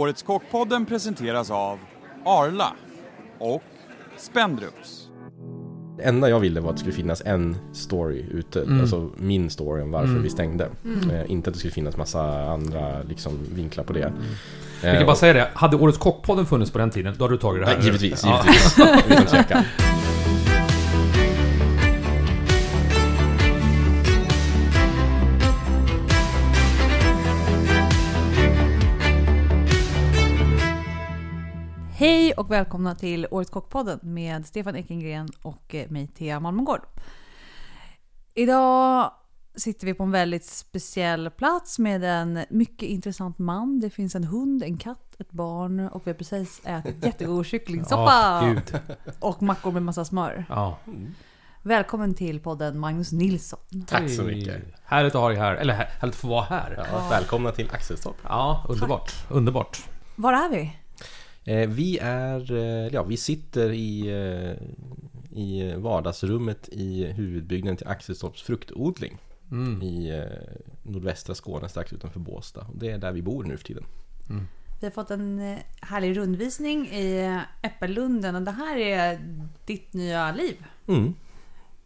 Årets Kockpodden presenteras av Arla och Spendrups. Det enda jag ville var att det skulle finnas en story ute, Mm. alltså min story om varför Mm. vi stängde. Eh, inte att det skulle finnas massa andra liksom, vinklar på det. Mm. Eh, Vi kan bara säga det, hade Årets Kockpodden funnits på den tiden, då hade du tagit det här. Nej, givetvis, Ja. givetvis. Utan tvekan. Och välkomna till Årets Kockpodden med Stefan Ekengren och eh, mig, Thea Malmgård. Idag sitter vi på en väldigt speciell plats med en mycket intressant man. Det finns en hund, en katt, ett barn och vi har precis ätit jättegod kycklingsoppa. Ja, gud. och mackor med massa smör. Ja. Välkommen till podden Magnus Nilsson. Tack så Hej. mycket. Härligt att ha dig här, eller här- härligt att få vara här. Ja, Ja, välkomna till Axelstorp. underbart. Underbart. Var är vi? Eh, vi är, eh, ja vi sitter i, eh, i vardagsrummet i huvudbyggnaden till Axelstorps fruktodling. Mm. I nordvästra Skåne strax utanför Båstad. Och det är där vi bor nu för tiden. Vi har fått en härlig rundvisning i Äppellunden och det här är ditt nya liv. Mm.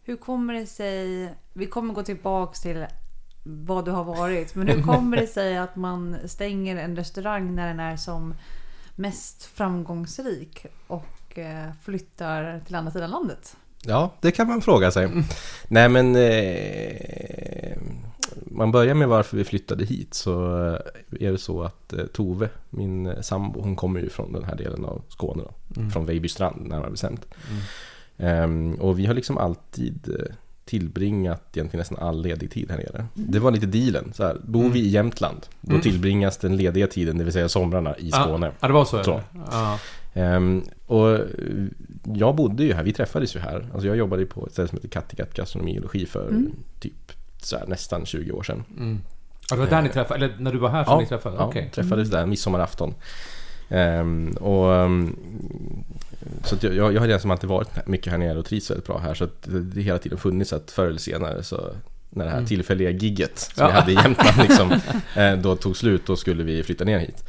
Hur kommer det sig, vi kommer gå tillbaks till vad du har varit, men hur kommer det sig att man stänger en restaurang när den är som mest framgångsrik och eh, flyttar till andra sidan landet? Ja, det kan man fråga sig. Nej men eh, Man börjar med varför vi flyttade hit så eh, är det så att eh, Tove, min eh, sambo, hon kommer ju från den här delen av Skåne då. Mm. Från Vejbystrand närmare bestämt. Ehm, och vi har liksom alltid eh, tillbringat egentligen nästan all ledig tid här nere. Det var lite dealen. Så här, bor vi i Jämtland, då Mm. tillbringas den lediga tiden, det vill säga somrarna, i Skåne. Ja, ja, det var så? Så. Ja. Ehm, och eh, jag bodde ju här, vi träffades ju här. Alltså jag jobbade på ett ställe som heter Kattegatt gastronomi och logi för Mm. typ så här, nästan 20 år sedan. Mm. Ja, det var där ni träffade, eller när du var här som ni träffade? ja Okej. träffades där midsommarafton. Ehm, och, ehm, så att jag, jag jag har redan som alltid varit mycket här nere och trivs väldigt bra här. Så att det, det hela tiden funnits att förr eller senare så när det här Mm. tillfälliga gigget som Ja. vi hade i Jämtland liksom, eh, då tog slut, då skulle vi flytta ner hit.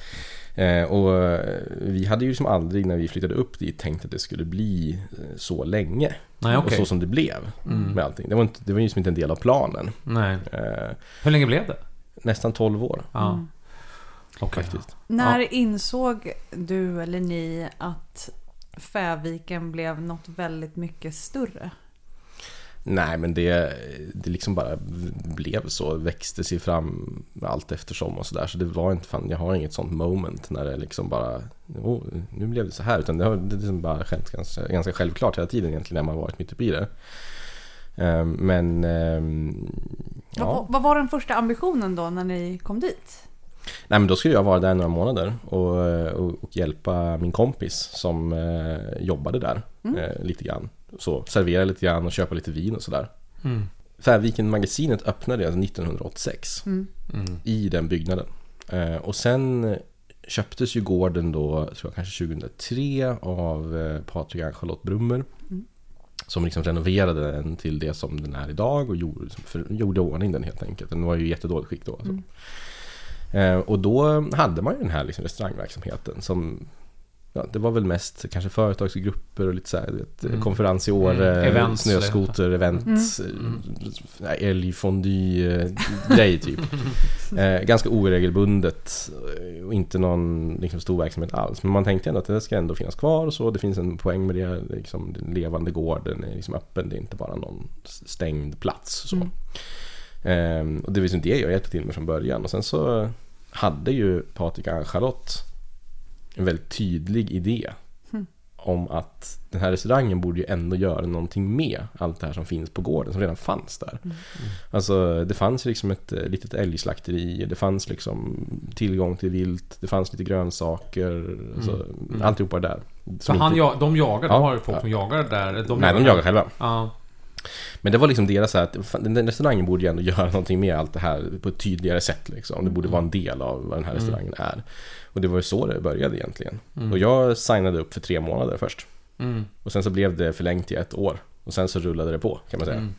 Eh, och eh, vi hade ju liksom aldrig när vi flyttade upp dit tänkt att det skulle bli så länge. Nej, Och okej. så som det blev Mm. med allting. Det var, inte, det var ju liksom inte en del av planen. Nej. Eh, Hur länge blev det? nästan 12 år Ja. Mm. Okej. faktiskt. När insåg du eller ni att Fäviken blev något väldigt mycket större? Nej men det, det liksom bara blev så, växte sig fram allt eftersom och sådär. Så det var inte, fan, jag har inget sånt moment när det liksom bara, oh, nu blev det så här. Utan det har det är liksom bara skett ganska, ganska självklart hela tiden egentligen när man varit mitt uppe i det. Ehm, Men, ehm, Vad, ja. vad var den första ambitionen då när ni kom dit? Nej men då skulle jag vara där några månader och, och, och hjälpa min kompis som eh, jobbade där Mm. eh, lite grann. Så servera lite grann och köpa lite vin och sådär. Mm. Färviken-magasinet öppnade alltså 1986 Mm. Mm. i den byggnaden. Eh, och sen köptes ju gården då, tror jag kanske 2003 av eh, Patrik Ann-Charlotte Brummer. Mm. Som liksom renoverade den till det som den är idag och gjorde, för, gjorde ordning den helt enkelt. Den var ju i jättedåligt skick då. Alltså. Mm. Eh, och då hade man ju den här liksom restaurangverksamheten som Ja, det var väl mest kanske företagsgrupper och lite så här, vet, Mm. konferens i Åre, Mm. Events, snöskoter, event, Mm. mm. älgfondy-grej typ. eh, ganska oregelbundet eh, och inte någon liksom, stor verksamhet alls. Men man tänkte ändå att det ska ändå finnas kvar och så. Det finns en poäng med det. Liksom, den levande gården är liksom öppen. Det är inte bara någon stängd plats. Så. Mm. Ehm, och det var liksom det jag hjälpte till med från början. Och sen så hade ju Patrik och Ann-Charlotte en väldigt tydlig idé Mm. om att den här restaurangen borde ju ändå göra någonting med allt det här som finns på gården, som redan fanns där. Mm. Alltså det fanns liksom ett eh, litet älgslakteri, det fanns liksom tillgång till vilt, det fanns lite grönsaker, alltså, Mm. alltihopa där. Så han, inte- ja, de jagar, de Ja, har ju folk ja. som jagar där? De Nej, de jagar själva. Ja. Men det var liksom deras så här att fan, den restaurangen borde ju ändå göra någonting med allt det här på ett tydligare sätt liksom. Det borde vara en del av vad den här Mm. restaurangen är. Och det var ju så det började egentligen. Mm. Och jag signade upp för tre månader först. Mm. Och sen så blev det förlängt i ett år. Och sen så rullade det på kan man säga. Mm.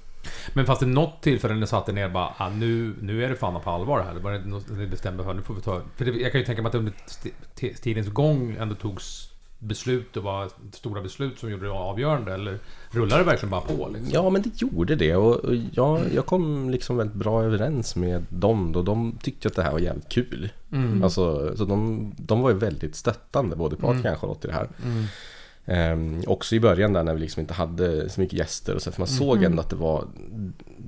Men fanns det något tillfälle när ni satte ner och bara ah, nu, nu är det fan på allvar här? Det var det något ni bestämde för, nu får vi ta... För det, jag kan ju tänka mig att under tidens gång ändå togs beslut och var stora beslut som gjorde det avgörande. Eller rullade det verkligen bara på? Liksom? Ja, men det gjorde det och jag, jag kom liksom väldigt bra överens med dem då. De tyckte att det här var jävligt kul. Mm. Alltså, så de, de var ju väldigt stöttande både på Patrik och Charlotte i det här. Mm. Ehm, också i början där när vi liksom inte hade så mycket gäster och så, för man såg ändå att det var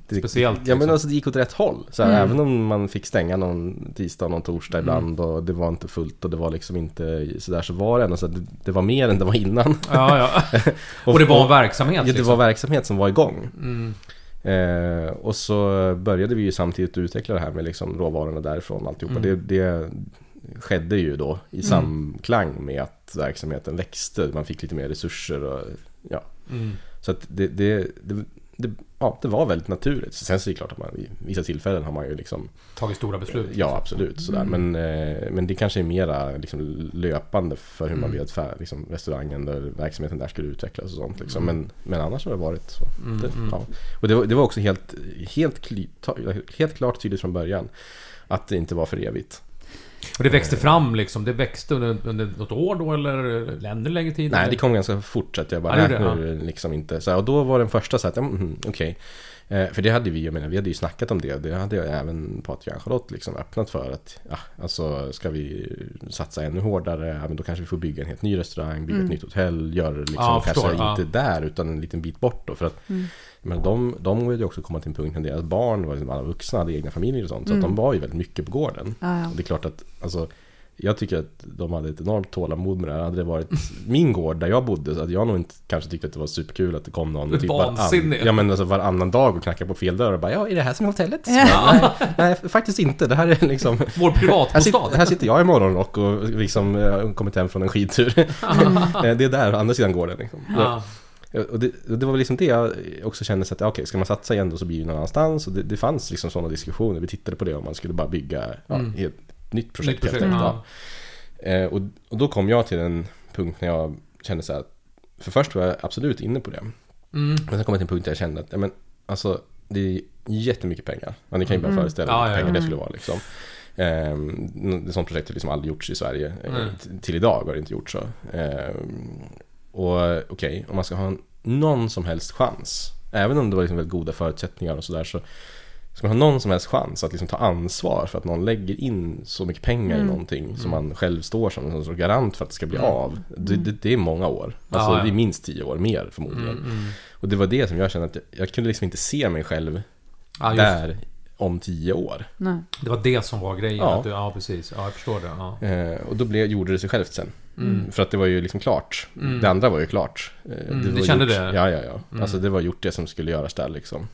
det, Speciellt, Ja men liksom. alltså det gick åt rätt håll. Så här, Även om man fick stänga någon tisdag och någon torsdag ibland och det var inte fullt och det var liksom inte sådär så var det ändå så att det, det var mer än det var innan. Ja, ja. och det var en verksamhet Ja, det liksom. var verksamhet som var igång. Mm. Eh, och så började vi ju samtidigt utveckla det här med liksom råvarorna därifrån och alltihopa. Mm. Det, det skedde ju då i samklang med att verksamheten växte. Man fick lite mer resurser och ja. Mm. Så att det, det, det, det, ja, det var väldigt naturligt. Sen så är det klart att man i vissa tillfällen har man ju liksom Tagit stora beslut. Ja, absolut. Sådär. Men, eh, men det kanske är mera liksom, löpande för hur man vill att liksom, restaurangen eller verksamheten där skulle utvecklas och sånt. Liksom. Men, men annars har det varit så. Det, ja. Och det var, det var också helt, helt, helt klart tydligt från början att det inte var för evigt. Och det växte fram liksom. Det växte under, under något år då eller ännu längre tid? Nej, eller? det kom ganska fort så att jag bara, Ja, det nej, gjorde nu det liksom inte. Så och då var den första så att, ja, mm, okej. Eh, för det hade vi, jag menar, vi hade ju snackat om det. Det hade jag även Patrik och Charlotte liksom öppnat för. att ja, alltså Ska vi satsa ännu hårdare, ja, men då kanske vi får bygga en helt ny restaurang, bygga ett nytt hotell, göra det liksom Ja, jag kanske förstår, ja. inte där utan en liten bit bort då. För att men de, de ville ju också komma till en punkt när deras barn var liksom alla vuxna, hade egna familjer och sånt. Så att de var ju väldigt mycket på gården. Ja, ja. Det är klart att, alltså jag tycker att de hade ett enormt tålamod med det här. Hade det varit min gård där jag bodde så hade jag nog inte kanske tyckt att det var superkul att det kom någon typ varann, ja, men alltså varannan dag och knackade på fel dörr och bara Ja, är det här som är hotellet? Bara, nej, nej, faktiskt inte. Det här är liksom Vår här privatbostad. sitter, här sitter jag i morgonrock och liksom eh, kommit hem från en skidtur. Eh, det är där, andra sidan gården. Liksom. Ja. Och det, och det var väl liksom det jag också kände så att, okej, ska man satsa igen då så blir det någon annanstans. Och det, det fanns liksom sådana diskussioner. Vi tittade på det om man skulle bara bygga ja, Mm. helt nytt projekt. Nytt projekt, ja. Eh, och, och då kom jag till en punkt när jag kände så här, att- för först var jag absolut inne på det. Mm. Men sen kom jag till en punkt där jag kände att, ja, men alltså, det är jättemycket pengar. Ja, ni kan ju bara Mm. föreställa er Ja, hur ja, pengar det skulle vara liksom. Ehm, ett sånt projekt har liksom aldrig gjorts i Sverige. Eh, t- Till idag har det inte gjorts så. Ehm, och okej, om man ska ha en, någon som helst chans. Även om det var liksom väldigt goda förutsättningar och sådär så Ska man ha någon som helst chans att liksom ta ansvar för att någon lägger in så mycket pengar i någonting som man själv står som en sorts garant för att det ska bli av. Det, det, det är många år. Alltså Ja, ja. det är minst tio år mer förmodligen. Mm, mm. Och det var det som jag kände att jag, jag kunde liksom inte se mig själv Ja, just, där om tio år. Nej. det var det som var grejen. Ja. Att du, ja, precis. Ja, jag förstår det. Ja. Eh, och då blev, gjorde det sig självt sen. Mm. För att det var ju liksom klart. Mm. Det andra var ju klart. Eh, Mm, var du kände gjort, det? Ja, ja, ja. Mm. Alltså det var gjort det som skulle göras där liksom.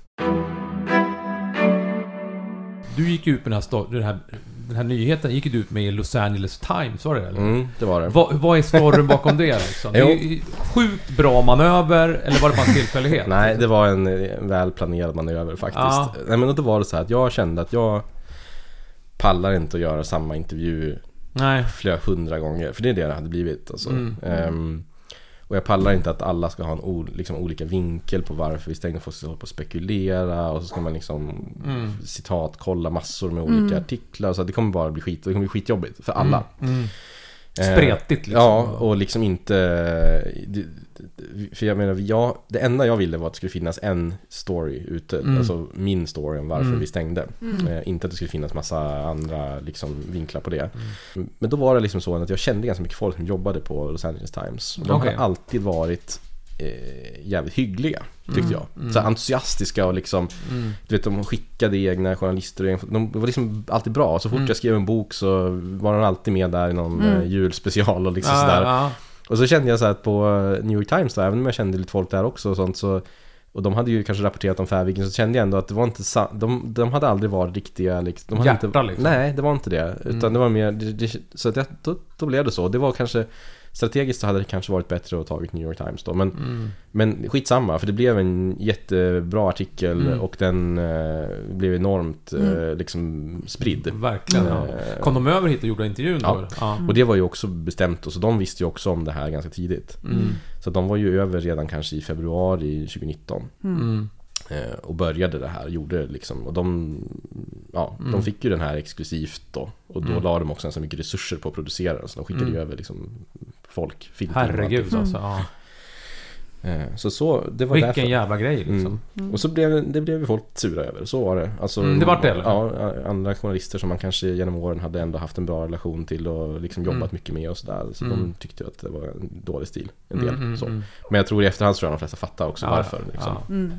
Du gick ut med den här, sto- den här, den här nyheten gick du ut med i Los Angeles Times, var det eller? Mm, det var det. Vad, vad är storyn bakom det liksom? Det är ju sjukt bra manöver, eller var det bara en tillfällighet? Nej, det var en, en väl planerad manöver faktiskt. Ja. Nej, men då var det så här att jag kände att jag pallar inte att göra samma intervju Nej. flera hundra gånger. För det är det det hade blivit. Alltså. Mm. Ehm, och jag pallar inte att alla ska ha en liksom, olika vinkel på varför vi stängde. Folk ska hålla på och spekulera och så ska man liksom Mm. citat kolla massor med olika artiklar. Så det kommer bara bli skit. Det kommer bli skitjobbigt för alla. Mm. Eh, Spretigt liksom. Ja, och liksom inte... För jag menar, jag, det enda jag ville var att det skulle finnas en story ute. Mm. Alltså min story om varför Mm. vi stängde. Eh, inte att det skulle finnas massa andra liksom, vinklar på det. Mm. Men då var det liksom så att jag kände ganska mycket folk som jobbade på Los Angeles Times. Och de Okej. har alltid varit eh, jävligt hyggliga, tyckte Mm. jag. Mm. Så entusiastiska och liksom Mm. du vet, de skickade egna journalister och egna- De var liksom alltid bra. Så fort Mm. jag skrev en bok så var de alltid med där i någon Mm. eh, julspecial och liksom Ja, sådär. ja. Och så kände jag så att på eh, New York Times då, även om jag kände lite folk där också och sånt så och de hade ju kanske rapporterat om Färviken så kände jag ändå att det var inte de, de hade aldrig varit riktiga liksom, de hade Hjärta, inte, liksom. Nej, det var inte det. Utan Mm. det var mer, det, det, så att jag, då, då blev det så. Det var kanske Strategiskt så hade det kanske varit bättre att tagit New York Times då men Mm. men skitsamma, för det blev en jättebra artikel Mm. och den eh, blev enormt eh, Mm. liksom spridd. Verkligen. Ja. Eh, Kom de över hit och gjorde intervjun Ja. då? eller? Ja. och det var ju också bestämt och så de visste ju också om det här ganska tidigt. Mm. Så de var ju över redan kanske i februari 2019. Mm. Eh, och började det här, gjorde det liksom. Och de, ja, Mm. de fick ju den här exklusivt då. Och då Mm. la de också så mycket resurser på att producera den. Så de skickade ju Mm. över liksom folk, filter Herregud alltså. Ja. Eh, Så så, det var Vilken därför. jävla grej liksom. Mm. Och så blev det blev ju folk sura över, så var det. Alltså, Mm, det vart det, eller? Ja, andra journalister som man kanske genom åren hade ändå haft en bra relation till och liksom jobbat Mm. mycket med och sådär. Så Mm. de tyckte att det var en dålig stil, en del. Mm, mm, så. mm. Men jag tror i efterhand tror jag de flesta fattar också Ja, varför. Liksom. ja. Mm.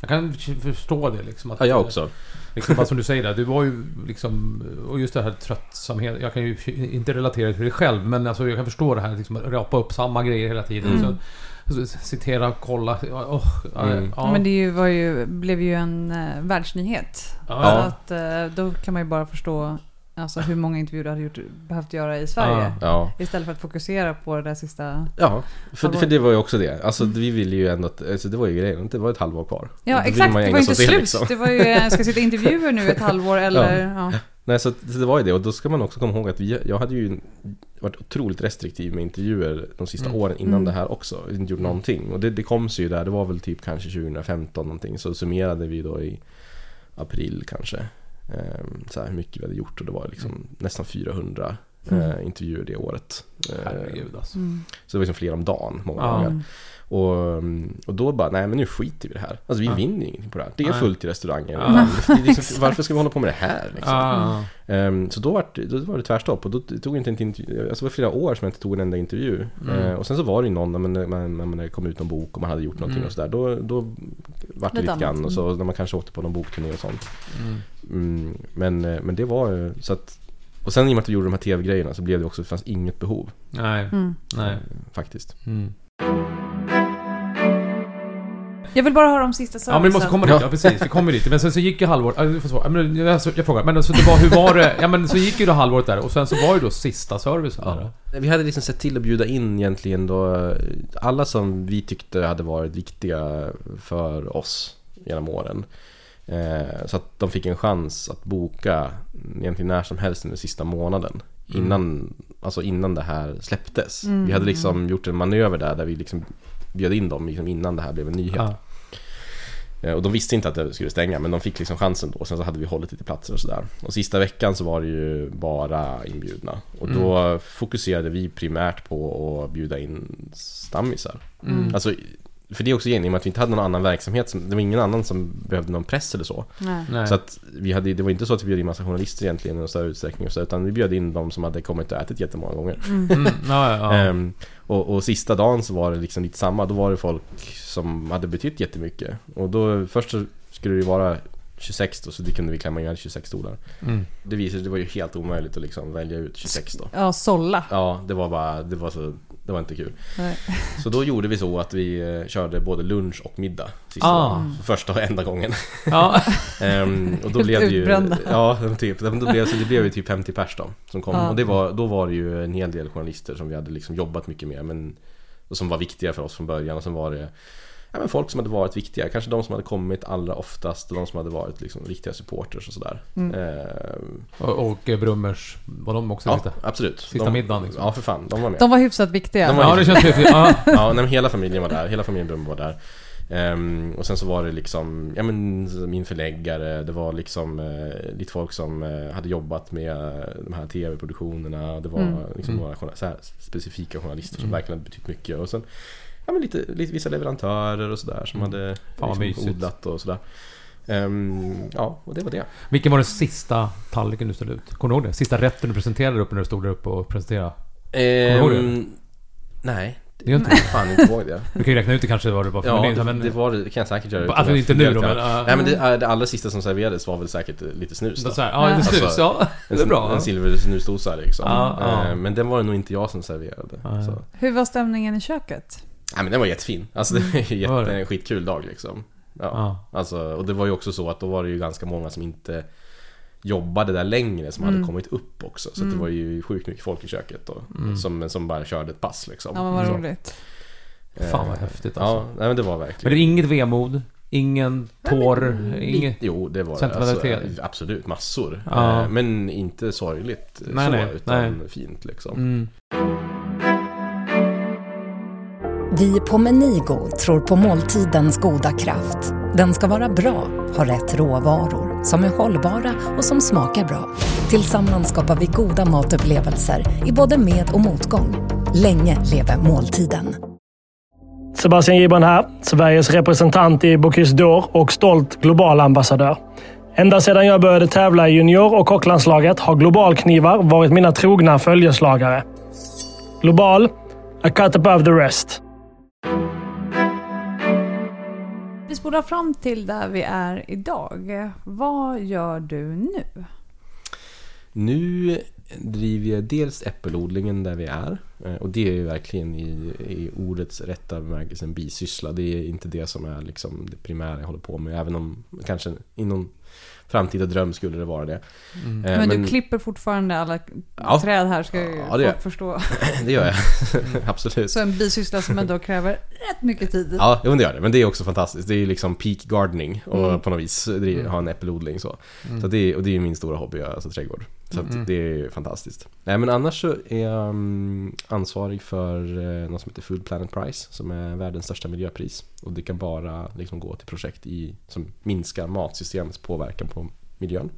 Jag kan förstå det liksom. Att, Ja, jag också. Liksom, bara som du säger där, du var ju liksom... Och just det här tröttsamhet. Jag kan ju inte relatera till det själv, men alltså jag kan förstå det här liksom, rapa upp samma grejer hela tiden. Mm. Så, citera, kolla. Oh, Mm. ja. Men det ju, var ju, blev ju en uh, världsnyhet. Ja. Att, eh, då kan man ju bara förstå alltså, hur många intervjuer du hade gjort, behövt göra i Sverige. Ja. Ja, Istället för att fokusera på det där sista. ja för, för det? det var ju också det. Alltså vi ville ju ändå att, alltså, det var ju grejen, det var ett halvår kvar. Ja exakt, det var ju inte slut. liksom. Det var ju, jag ska sitta intervjuer nu ett halvår eller... Ja. Nej, så att det var ju det. Och då ska man också komma ihåg att vi, jag hade ju varit otroligt restriktiv med intervjuer de sista Mm. åren innan Mm. det här också. Vi inte gjort någonting. Och det, det kom sig ju där, det var väl typ kanske 2015 någonting. Så summerade vi då i april kanske. Ehm, så här, hur mycket vi hade gjort och det var liksom nästan 400 Mm. eh, intervjuer det året. Herregud alltså. Mm. så det var liksom fler om dagen många Ja. gånger. Och, och då bara, nej men nu skiter vi i det här. Alltså vi Ja. vinner ju ingenting på det här. Det är fullt i restauranger. Ja. Det liksom, varför ska vi hålla på med det här liksom? Ah, Ehm, så då var, det, då var det tvärstopp och då tog inte en intervju, alltså det var flera år som jag inte tog en enda intervju. Mm. Ehm, och sen så var det ju någon, när man, när man, när man kom ut någon bok och man hade gjort någonting Mm. och sådär. Då, då vart det Lite lite grann och så när man kanske åkte på någon bokturné och sånt. mm. Mm, men, men det var ju så att och sen i och med att vi gjorde de här tv-grejerna så blev det också, det fanns inget behov Nej, Mm. nej. eh, faktiskt. Mm. Jag vill bara höra om sista servicen. Ja men vi måste komma dit, ja precis. Vi kommer dit. Men sen så gick ju halvåret... Ja, du får svara. Men jag, jag frågar, men alltså, det var, hur var det? Ja men så gick ju då halvåret där och sen så var ju då sista servicen där. då. Vi hade liksom sett till att bjuda in egentligen då eh, alla som vi tyckte hade varit viktiga för oss genom åren. Eh, så att de fick en chans att boka egentligen när som helst under sista månaden. Mm. Innan, alltså innan det här släpptes. Mm. Vi hade liksom gjort en manöver där, där vi liksom bjöd in dem liksom innan det här blev en nyhet. Ja. Eh, Och de visste inte att det skulle stänga men de fick liksom chansen då. Sen så hade vi hållit lite platser och sådär. Och sista veckan så var det ju bara inbjudna. Och då fokuserade vi primärt på att bjuda in stammisar. Mm. Alltså, för det är också med att vi inte hade någon annan verksamhet. Som, det var ingen annan som behövde någon press eller så. Nej. Så att vi hade, det var inte så att vi bjöd in massa journalister egentligen i någon större utsträckning. Och så, utan vi bjöd in de som hade kommit och ätit jättemånga gånger. Mm. Ja, ja, ja. Ehm, och, och sista dagen så var det liksom lite samma. Då var det folk som hade betytt jättemycket. Och då först så skulle det vara 26 då, så det kunde vi klämma in 26 stolar. Mm. Det visade sig, det var ju helt omöjligt att liksom välja ut 26 då. Ja, sålla. Ja, det var bara, det var så, det var inte kul. Nej. Så då gjorde vi så att vi eh, körde både lunch och middag sista Ah. Första och enda gången. ja. Ehm, och då Helt blev det ju... utbrända. Ja, typ. Då blev, så det blev ju typ 50 pers då, som kom. Ja. Och det var, då var det ju en hel del journalister som vi hade liksom jobbat mycket med. Men, och som var viktiga för oss från början. Och sen var det ja, men folk som hade varit viktiga. Kanske de som hade kommit allra oftast. Och de som hade varit liksom riktiga supporters och sådär. Mm. Ehm, Och, och eh, Brummers, var de också ja, lite? absolut. Sista de, middagen liksom. Ja, för fan. De var med. De var hyfsat viktiga. De var- Ja, det känns ju... Ja. Ja, nej, men hela familjen var där. Hela familjen Brumm var där. Ehm, och sen så var det liksom, ja men min förläggare, det var liksom eh, lite folk som eh, hade jobbat med de här tv-produktionerna. Det var Mm. liksom Mm. några journa- så här specifika journalister som Mm. verkligen hade betytt mycket. Och sen, ja men lite, lite vissa leverantörer och sådär som Mm. hade Fan, liksom odlat och sådär. Ehm, ja, och det var det. Vilken var den sista tallriken du ställde ut? Kommer du ihåg det? Sista rätten du presenterade upp när du stod där uppe och presenterade? ihåg det? Ehm, nej, Det är inte jag kommer fan inte ihåg det. Du kan ju räkna ut det kanske vad det var för Ja, men, det, men, det var det, kan jag säkert göra. Alltså inte nu då lite men... Uh, Nej men det, det allra sista som serverades var väl säkert lite snus så då. här, ja, Ja. det snus, Alltså, ja. Det är bra. En silversnusdosa liksom. Ja, ja. Eh, Men den var det nog inte jag som serverade. Ja, ja. Så. Hur var stämningen i köket? Nej men den var jättefin. Alltså det var Var det? en skitkul dag liksom. Ja. Ja. Alltså, och det var ju också så att då var det ju ganska många som inte jobbade där längre som Mm. hade kommit upp också. Så att det Mm. var ju sjukt mycket folk i köket då. Mm. Som, som bara körde ett pass liksom. Ja, men vad Så. roligt. Fan vad Eh, häftigt alltså. Ja, nej, men det var Men verkligen. det är inget vemod, ingen tår, inget... Jo, det var det. Alltså, absolut, massor. Ja. Eh, Men inte sorgligt Nej, så, nej, utan nej. fint liksom. Vi på Menigo tror på måltidens goda kraft. Den ska vara bra, ha rätt råvaror, som är hållbara och som smakar bra. Tillsammans skapar vi goda matupplevelser i både med och motgång. Länge leve måltiden! Sebastian Gibran här, Sveriges representant i Bocuse d'Or och stolt global ambassadör. Ända sedan jag började tävla i junior och kocklandslaget har globalknivar varit mina trogna följeslagare. Global, a cut above the rest. Spolar fram till där vi är idag. Vad gör du nu? Nu driver jag dels äppelodlingen där vi är. Eh, och det är ju verkligen i, i ordets rätta bemärkelse en bisyssla. Det är inte det som är liksom det primära jag håller på med. Även om kanske inom framtida dröm skulle det vara det. Eh, Men, du klipper fortfarande alla Ja. träd här ska ju Ja, folk jag. förstå. Det gör jag. Absolut. Så en bisyssla som ändå kräver rätt mycket tid. Ja, jo, men det gör det. Men det är också fantastiskt. Det är ju liksom peak gardening och Mm. på något vis driv- ha en äppelodling så. så det är, och det är min stora hobby, alltså trädgård. Så att det är fantastiskt. Nej men annars så är jag mm, ansvarig för eh, något som heter Food Planet Prize som är världens största miljöpris. Och det kan bara liksom gå till projekt i, som minskar matsystemets påverkan på miljön.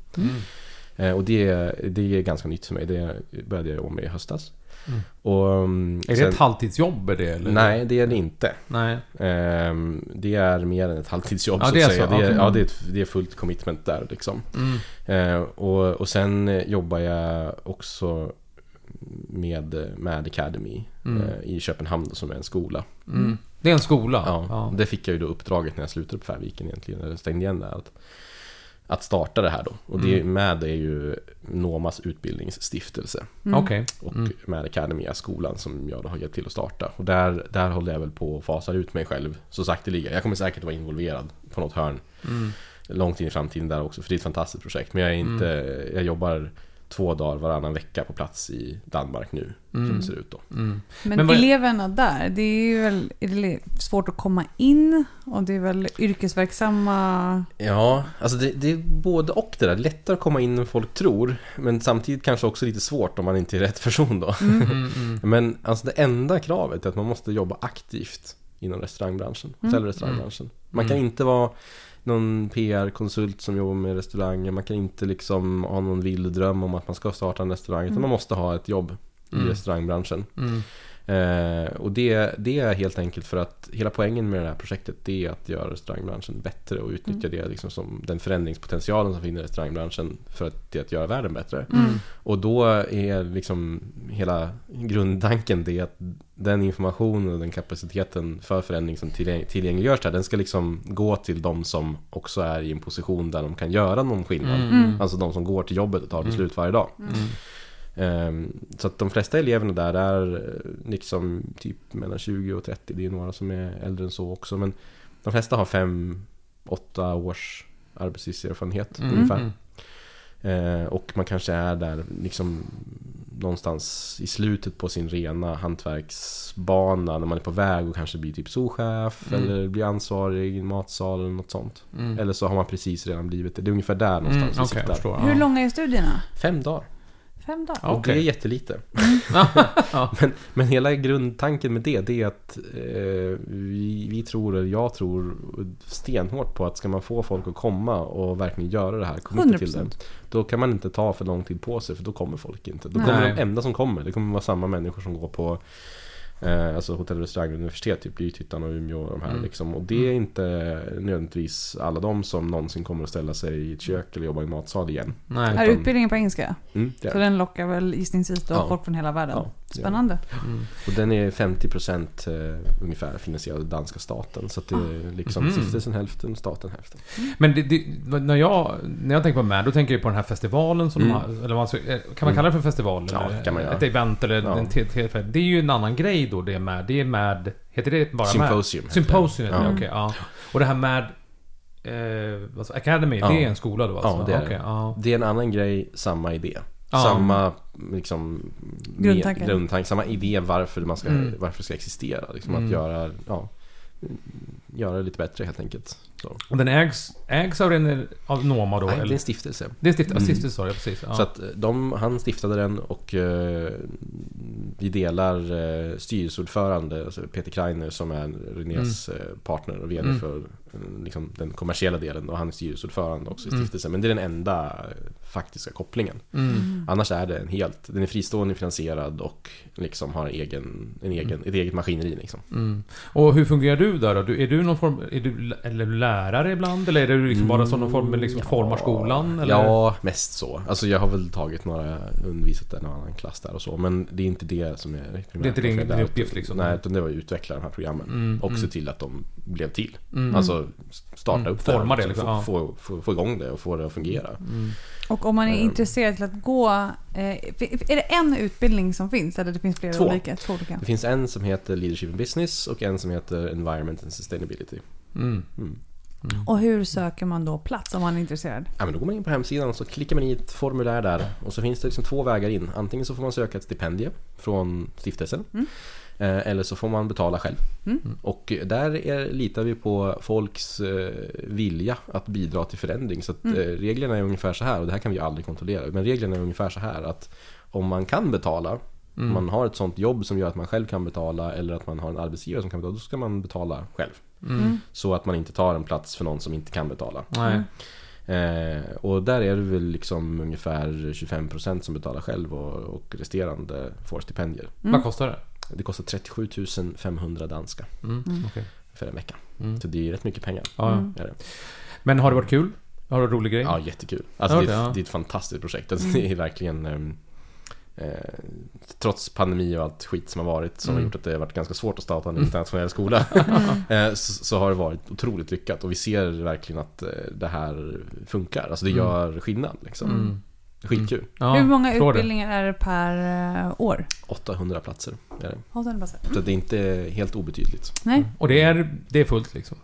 Eh, och det, det är ganska nytt för mig. Det började jag med i höstas. Och, mm, Är det sen- ett halvtidsjobb? Är det, eller? Nej, det är det inte. Nej. Ehm, det är mer än ett halvtidsjobb Ja, så det att är säga. så. Det är, Okej. ja, det är, ett, det är fullt commitment där liksom. Mm. Ehm, och, och sen eh, jobbar jag också med eh, Mad Academy Mm. eh, i Köpenhamn som är en skola. Mm. Det är en skola? Ja, Ja. Det fick jag ju då uppdraget när jag slutade på Färviken egentligen, eller stängde igen där. Att, att starta det här då. Och det, Mm. MAD är ju Nomas utbildningsstiftelse. Okej. Och Mm. Mad Academy är skolan som jag då har hjälpt till att starta. Och där, där håller jag väl på att fasa ut mig själv så sakteliga. Jag kommer säkert vara involverad på något hörn Mm. långt in i framtiden där också. För det är ett fantastiskt projekt. Men jag är inte, jag jobbar två dagar varannan vecka på plats i Danmark nu. Som det ser ut då. Mm. Men, Men vad- eleverna där, det är ju väl är det svårt att komma in och det är väl yrkesverksamma... Ja, alltså det, det är både och det där. Lättare att komma in än folk tror. Men samtidigt kanske också lite svårt om man inte är rätt person då. Mm, mm. Men alltså det enda kravet är att man måste jobba aktivt inom restaurangbranschen, hotell och restaurangbranschen. Man kan inte vara någon PR-konsult som jobbar med restauranger, man kan inte liksom ha någon vild dröm om att man ska starta en restaurang, utan man måste ha ett jobb i restaurangbranschen. Mm. Eh, och det, det är helt enkelt för att hela poängen med det här projektet det är att göra restaurangbranschen bättre och utnyttja det liksom som den förändringspotentialen som finns i restaurangbranschen för att, till att göra världen bättre. Och då är liksom hela grundtanken det att den informationen och den kapaciteten för förändring som tillgäng- tillgängliggörs där, den ska liksom gå till de som också är i en position där de kan göra någon skillnad. Alltså de som går till jobbet och tar beslut varje dag. Ehm, Så att de flesta eleverna där är liksom typ mellan 20 och 30. Det är några som är äldre än så också. Men de flesta har 5-8 års arbetslivserfarenhet ungefär. Eh, och man kanske är där liksom någonstans i slutet på sin rena hantverksbana när man är på väg och kanske blir typ souschef eller blir ansvarig i en matsal eller något sånt. Eller så har man precis redan blivit det. Det är ungefär där någonstans Mm. förstår. Hur långa är studierna? Fem dagar. Fem dagar? Och Okej. det är jättelite. Ja. men, men hela grundtanken med det, det är att eh, vi, vi tror, eller jag tror stenhårt på att ska man få folk att komma och verkligen göra det här, committa till det. 100%. Då kan man inte ta för lång tid på sig för då kommer folk inte. Då Nej. kommer de enda som kommer, det kommer vara samma människor som går på eh, Alltså hotell, restaurang, universitet, typ Grythyttan och Umeå och de här liksom. Och det är inte nödvändigtvis alla de som någonsin kommer att ställa sig i ett kök eller jobba i matsal igen. Nej. Är Utan- utbildningen på engelska? Mm, det är Så den lockar väl gissningsvis då Ja. folk från hela världen? Ja, det gör Spännande. Och den är 50% eh, ungefär finansierad av danska staten. Så att det är liksom Mhm. stiftelsen hälften, staten hälften. Men det, det, när, jag, när jag tänker på MAD, då tänker jag på den här festivalen som Mm. de har, eller eh, Kan man kalla det för festival? Ja, eller kan man göra. Ett event eller Ja. en te- Det är ju en annan grej då, det är MAD. Det är MAD... Heter det bara Symposium MAD? Symposium heter det, Ja. okej. ja. Och det här MAD... Eh, alltså Academy, Ja. det är en skola då alltså? Ja, det är ja. Det är en annan grej, samma idé. Ja. Samma liksom, Grundtanke. Samma idé varför man ska, Mm. varför det ska existera. Liksom Mm. Att göra, ja, göra det lite bättre helt enkelt. Så. Och den ägs, ägs av, den, av Noma då? Nej, det är eller? en stiftelse. Det är stift, Mm. stiftelse, jag precis. Ja. Så att de, han stiftade den och eh, vi delar eh, styrelseordförande, alltså Peter Kreiner som är Renés eh, partner och VD Mm. för eh, liksom, den kommersiella delen och han är styrelseordförande också i Mm. stiftelsen. Men det är den enda eh, faktiska kopplingen. Mm. Annars är det en helt, den är fristående finansierad och liksom har egen, en egen, ett eget maskineri liksom. Mm. Och hur fungerar du där då? Du, är du någon form... Är du, eller lärare ibland? Eller är du liksom bara som någon form liksom formar skolan? Eller? Ja, mest så. Alltså jag har väl tagit några, undervisat en och annan klass där och så. Men det är inte det som är primärt. Det är inte din- uppgift, liksom? Nej, utan det var att utveckla de här programmen. Mm, och se mm. till att de blev till. Mm. Alltså starta Mm, upp forma det. det, liksom, ja. få, få, få, få igång det och få det att fungera. Mm. Och om man är Ehm. intresserad till att gå... Eh, är det en utbildning som finns eller det finns flera Två. olika? Två olika. Det finns en som heter Leadership in Business och en som heter Environment and Sustainability. Mm. Mm. Och hur söker man då plats om man är intresserad? Ja, men då går man in på hemsidan och så klickar man i ett formulär där och så finns det liksom två vägar in. Antingen så får man söka ett stipendium från stiftelsen Mm. Eh, eller så får man betala själv. Mm. Och där är, litar vi på folks eh, vilja att bidra till förändring. Så att, Mm. eh, reglerna är ungefär så här och det här kan vi aldrig kontrollera. Men reglerna är ungefär så här att om man kan betala Mm. Om man har ett sånt jobb som gör att man själv kan betala eller att man har en arbetsgivare som kan betala, då ska man betala själv. Mm. Så att man inte tar en plats för någon som inte kan betala. Nej. Eh, och där är det väl liksom ungefär 25% som betalar själv och, och resterande får stipendier. Vad kostar det? Det kostar 37 500 danska Mm. okej. för en vecka. Mm. Så det är rätt mycket pengar. Mm. Men har det varit kul? Har du en rolig grej? Ja, jättekul. Alltså Ja, det, är, ja. Mm. det är ett fantastiskt projekt. Alltså, det är verkligen ehm, eh, Trots pandemi och allt skit som har varit som Mm. har gjort att det har varit ganska svårt att starta en internationell skola eh, så, så har det varit otroligt lyckat och vi ser verkligen att eh, det här funkar. Alltså det Mm. gör skillnad liksom. Mm. Skitkul. Ja, hur många det. utbildningar är det per eh, år? 800 platser är det. Har du en bassa? Så det är inte helt obetydligt. Nej? Och det är, det är fullt liksom?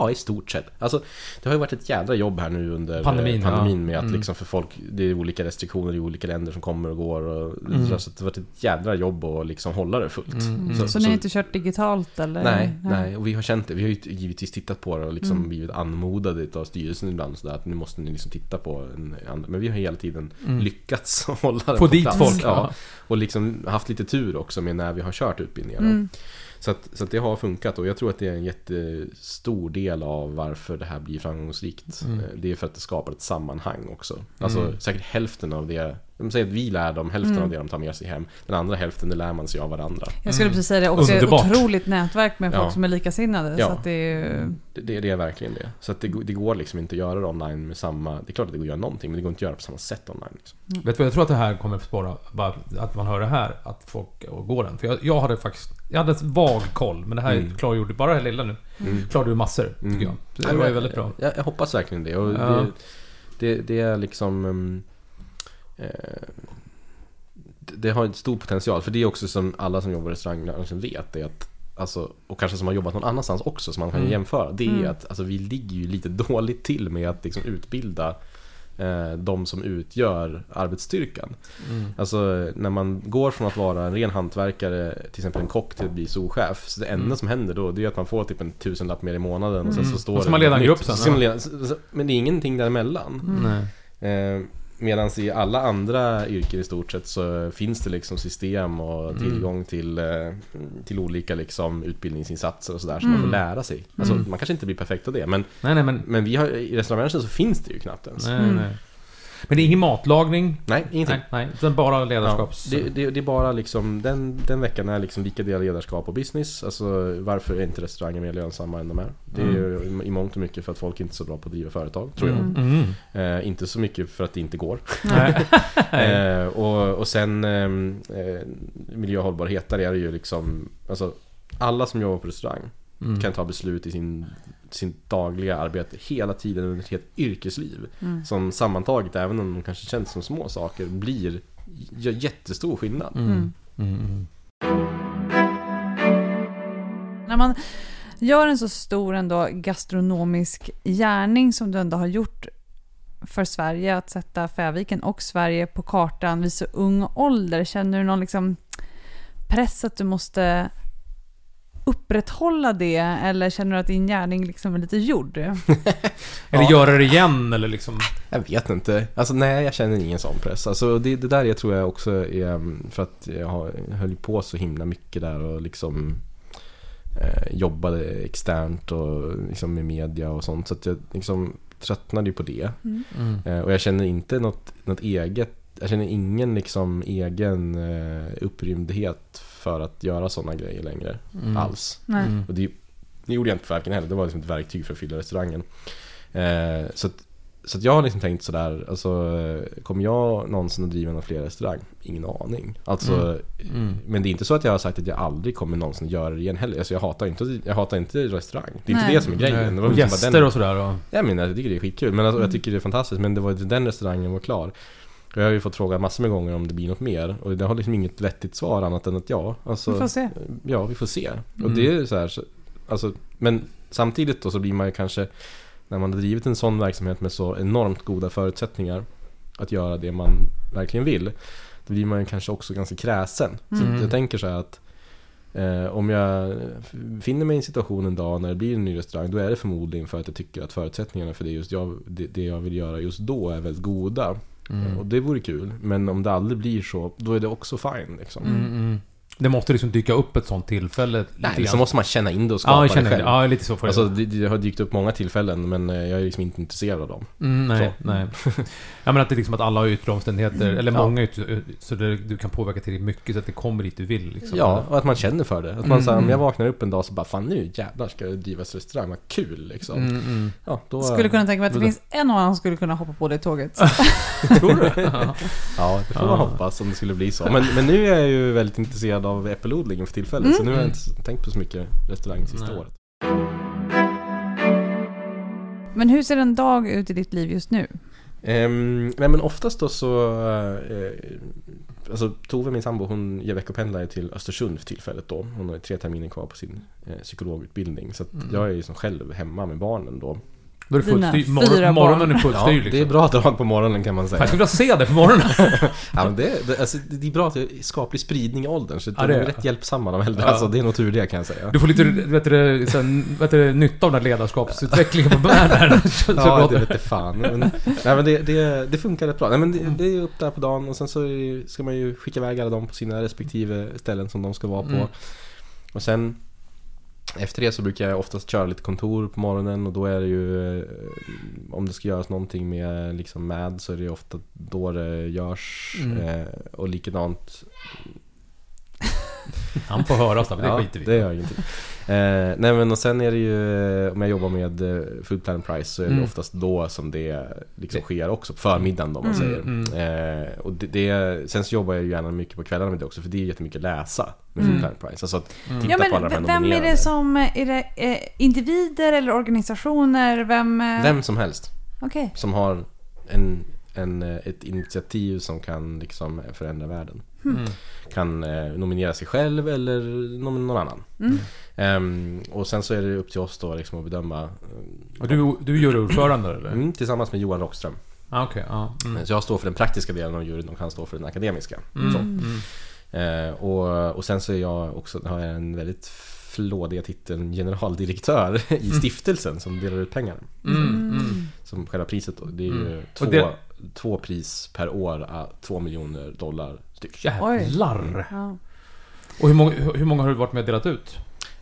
Ja, i stort sett. Alltså, det har ju varit ett jädra jobb här nu under eh, Pandemin, pandemin ja. med att Mm. liksom för folk, det är olika restriktioner i olika länder som kommer och går och Mm. så, så det har varit ett jädra jobb att liksom hålla det fullt. Mm, mm. Så, Så- ni har inte kört digitalt eller? Nej, nej, och vi har känt det. Vi har ju givetvis tittat på det och liksom Mm. blivit anmodade av styrelsen ibland sådär att nu måste ni liksom titta på en andra. Men vi har hela tiden Mm. lyckats hålla det Få på dit plats. folk? Ja, och liksom haft lite tur också med när vi har kört utbildningar. Så, att, så att det har funkat och jag tror att det är en jättestor del av varför det här blir framgångsrikt. Mm. Eh, Det är för att det skapar ett sammanhang också. Alltså Mm. säkert hälften av det, de säger att vi lär dem hälften Mm. av det de tar med sig hem. Den andra hälften det lär man sig av varandra. Jag skulle Mm. precis säga det. Också ett Underbart. otroligt nätverk med folk Ja. som är likasinnade. Ja. Så att det är. Det, det, det är verkligen det. Så att det, det går liksom inte att göra det online med samma... Det är klart att det går att göra någonting men det går inte att göra på samma sätt online. Liksom. Vet du vad jag tror att det här kommer att spåra? Att man hör det här, att folk går den. För jag, jag hade faktiskt... Jag hade en vag koll, men det här Mm. klargjorde, bara det här lilla nu, Mm. klargjorde massor, tycker Mm. jag. Så det var ju väldigt bra. Jag, jag hoppas verkligen det. Och Ja. det, det, det är liksom... eh, det, har en stor potential. För det är också som alla som jobbar i restaurangbranschen vet. Är att, alltså, och kanske som har jobbat någon annanstans också som man kan Mm. jämföra. Det är Mm. att alltså, vi ligger ju lite dåligt till med att liksom, utbilda eh, de som utgör arbetsstyrkan. Mm. Alltså när man går från att vara en ren hantverkare, till exempel en kock, till att bli souschef. Så det enda Mm. som händer då, det är att man får typ en tusenlapp mer i månaden och sen Mm. så står Och så det man leder en grupp sen, ja. leda- Men det är ingenting däremellan. Nej. Eh, Medan i alla andra yrken i stort sett så finns det liksom system och Mm. tillgång till, eh, till olika liksom utbildningsinsatser och sådär som man Mm. får lära sig. Alltså Mm. man kanske inte blir perfekt av det men, Nej, nej, men... men vi har, i restaurangbranschen så finns det ju knappt ens. Nej, Mm. nej. Men det är ingen matlagning? Nej, ingenting. Nej, nej. Utan bara Ja, ledarskaps... det, det, det är bara liksom, den, den veckan är liksom lika delar ledarskap och business. Alltså varför är inte restauranger mer lönsamma än de är? Det är ju i mångt och mycket för att folk inte är så bra på att driva företag, tror jag. Mm. Mm. Eh, inte så mycket för att det inte går. Eh, och, och sen ehm, eh, miljö och hållbarhet, där är det ju liksom Alltså alla som jobbar på restaurang Mm. kan ta beslut i sin, sin dagliga arbete hela tiden under ett helt yrkesliv. Mm. Som sammantaget, även om de kanske känns som små saker, blir gör jättestor skillnad. Mm. Mm. Mm. När man gör en så stor ändå gastronomisk gärning som du ändå har gjort för Sverige, att sätta Fäviken och Sverige på kartan vid så ung ålder, känner du någon liksom press att du måste upprätthålla det eller känner du att din gärning liksom är lite gjord? Eller göra det igen, eller liksom... Jag vet inte. Alltså nej, jag känner ingen sån press. Alltså det, det där jag tror jag också är mm, för att jag höll på så himla mycket där och liksom eh, jobbade externt och liksom med media och sånt. Så att jag liksom tröttnade ju på det. Mm. Eh, och jag känner inte något, något eget, jag känner ingen liksom egen eh, upprymdhet för att göra sådana grejer längre Mm. alls. Nej. Mm. Och det, det gjorde jag inte för varken heller, det var liksom ett verktyg för att fylla restaurangen. Eh, så att, så att jag har liksom tänkt sådär, alltså eh, kommer jag någonsin att driva någon fler restaurang? Ingen aning. Alltså, Mm. Men det är inte så att jag har sagt att jag aldrig kommer någonsin göra det igen heller. Alltså jag hatar inte, jag hatar inte restaurang. Det är inte Nej. det som är grejen. Det var Och liksom bara gäster den, och sådär. Och... Jag menar, jag tycker det är skitkul. Men alltså, jag tycker det är fantastiskt. Men det var den restaurangen var klar. Jag har ju fått fråga massor med gånger om det blir något mer. Och det har liksom inget vettigt svar annat än att ja. Alltså, Vi får se. Ja, vi får se. Och Mm. det är så här, så, alltså, men samtidigt då så blir man ju kanske när man har drivit en sån verksamhet med så enormt goda förutsättningar att göra det man verkligen vill. Då blir man ju kanske också ganska kräsen. Så Mm. att jag tänker så här att eh, om jag finner mig i en situation en dag när det blir en ny restaurang då är det förmodligen för att jag tycker att förutsättningarna för det, just jag, det, det jag vill göra just då är väldigt goda. Mm. Och det vore kul. Men om det aldrig blir så, då är det också fine liksom. Mm, mm. Det måste liksom dyka upp ett sånt tillfälle. Nej, så måste man känna in det och skapa Ja, känner det. själv. Ja, lite så får Alltså det, det har dykt upp många tillfällen men eh, jag är liksom inte intresserad av dem. Mm, nej, Så. nej. Ja men att det är liksom att alla har yttre omständigheter, eller Ja. många yttre, så det, du kan påverka till mycket så att det kommer dit du vill liksom. Ja, och att man känner för det. Att man Mm, säger om mm. jag vaknar upp en dag så bara fan nu jävlar ska det drivas restaurang, vad kul liksom. Mm, mm. Ja, då... Skulle kunna tänka mig att det då- finns en och annan som skulle kunna hoppa på det tåget. Tror du? Ja. Det får Ja. man hoppas om det skulle bli så. Men, men nu är jag ju väldigt intresserad av äppelodlingen för tillfället. Så nu har jag inte tänkt på så mycket restaurang sista Nej. året. Men hur ser en dag ut i ditt liv just nu? Ehm, nej men oftast då så eh, Alltså Tove, min sambo, hon ger veckopendlar till Östersund för tillfället då Hon har tre terminer kvar på sin eh, psykologutbildning Så att Mm. jag är ju som själv hemma med barnen då Då är det fullt Dina styr. fyra Morgon, barn. morgonen är fullt Ja, liksom. det är bra drag på morgonen kan man säga Jag skulle vilja se det på morgonen. ja, men det, det, alltså, det är bra att det är skaplig spridning i åldern Så Ja, de det är rätt hjälpsamma de äldre Ja. Alltså det är nog tur det kan jag säga Du får lite vet du, så här, vet du, nytta av den här ledarskapsutvecklingen på så Ja, det vete fan. Men, nej, men det, det, det funkar rätt bra. Nej, men det, det är upp där på dagen och sen så ska man ju skicka iväg alla dem på sina respektive ställen som de ska vara på. Mm. Och sen efter det så brukar jag oftast köra lite kontor på morgonen och då är det ju eh, Om det ska göras någonting med liksom med så är det ju ofta då det görs Mm. eh, Och likadant Han får höra så, men det Ja, skiter vi det gör ingenting. Eh, nej men och sen är det ju, om jag jobbar med eh, Food Plan Price så är det Mm. oftast då som det liksom sker också, på förmiddagen då man Mm, säger. mm. Eh, och det, det, sen så jobbar jag ju gärna mycket på kvällarna med det också för det är jättemycket att läsa med Mm. Food Plan Price. Alltså att Mm. titta Ja, på alla men de här vem är det som... Är det eh, individer eller organisationer? Vem... eh, Vem som helst Okej. som har en, en, eh, ett initiativ som kan liksom förändra världen. Mm. Kan eh, nominera sig själv eller någon annan. Mm. Ehm, och sen så är det upp till oss då liksom att bedöma eh, Och du, du gör ordförande eller? Mm, tillsammans med Johan Rockström. Ah, Okej, ja. Mm. Så jag står för den praktiska delen av juryn och han står för den akademiska. Mm. Så. Mm. Eh, och, och sen så är jag också, har jag en väldigt flådiga titeln generaldirektör i stiftelsen som delar ut pengar. Mm. Mm. Som själva priset då. Det är ju Mm. två, det- två pris per år, ah, två miljoner dollar styck. Jävlar! Ja. Och hur många, hur många har du varit med och delat ut?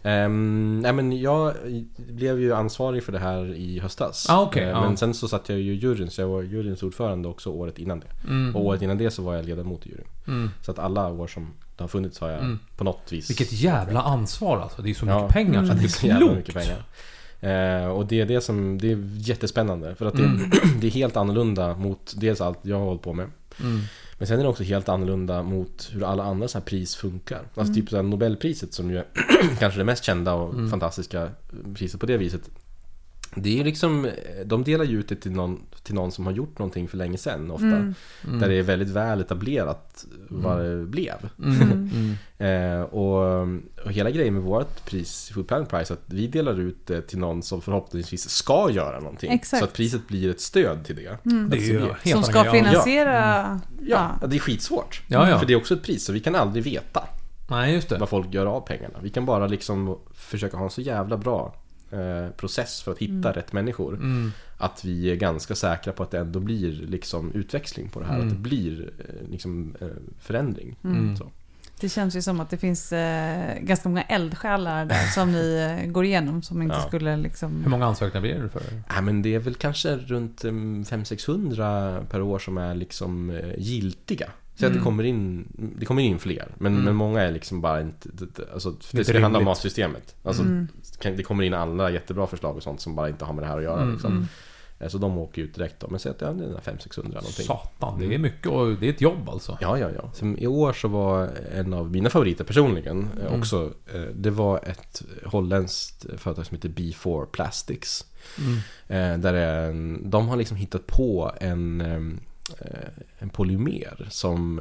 Ehm, nej men jag blev ju ansvarig för det här i höstas. Ah, okej, Eh, ja. Men sen så satt jag ju i juryn, så jag var juryns ordförande också året innan det. Mm. Och året innan det så var jag ledamot i juryn. Mm. Så att alla år som det har funnits har jag Mm. på något vis... Vilket jävla ansvar alltså. Det är så mycket Ja, pengar så att det är så jävla mycket klokt. pengar. Eh, och det är det som, det är jättespännande. För att det, Mm. det är helt annorlunda mot dels allt jag har hållit på med. Mm. Men sen är det också helt annorlunda mot hur alla andra så här pris funkar. Alltså typ så Nobelpriset som ju är kanske det mest kända och Mm. fantastiska priset på det viset. Det är liksom, de delar ju ut det till någon, till någon som har gjort någonting för länge sedan ofta. Mm. Mm. Där det är väldigt väl etablerat vad det blev. Mm. Mm. Eh, och, och hela grejen med vårt pris, Food Planet Prize, att vi delar ut det till någon som förhoppningsvis ska göra någonting. Exakt. Så att priset blir ett stöd till det. Mm. Det är ju Alltså, Som annan ska grej. Ja. finansiera... Ja, det är skitsvårt. Ja, ja. För det är också ett pris, så vi kan aldrig veta Nej, just det. vad folk gör av pengarna. Vi kan bara liksom försöka ha en så jävla bra eh, process för att hitta rätt människor. Mm. Att vi är ganska säkra på att det ändå blir liksom utväxling på det här. Mm. Att det blir eh, liksom eh, förändring. Mm. Så. Det känns ju som att det finns eh, ganska många eldsjälar där som ni eh, går igenom som inte Ja. skulle liksom... Hur många ansökningar blir det för? Nej men det är väl kanske runt 500-600 per år som är liksom eh, giltiga. Så att det Mm. kommer in, det kommer in fler. Men, Mm. men många är liksom bara inte, det- alltså det, det handlar om rimligt. matsystemet. Alltså, Mm. det kommer in alla jättebra förslag och sånt som bara inte har med det här att göra. Mm, Liksom. mm. Eh, Så de åker ut direkt då. Men säg att det är 500-600 någonting. Satan, det är mycket och det är ett jobb alltså. Ja, ja, ja. Som I år så var en av mina favoriter personligen eh, Mm. också, eh, det var ett holländskt företag som heter B4 Plastics. Mm. Där är en, de har liksom hittat på en polymer som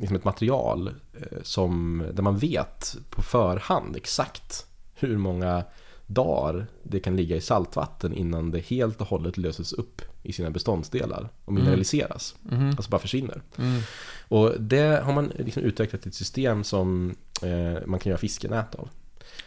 liksom ett material eh, som, där man vet på förhand exakt hur många dagar det kan ligga i saltvatten innan det helt och hållet löses upp i sina beståndsdelar och mineraliseras. Mhm. Alltså bara försvinner. Mm. Och det har man liksom utvecklat ett system som eh, man kan göra fiskenät av.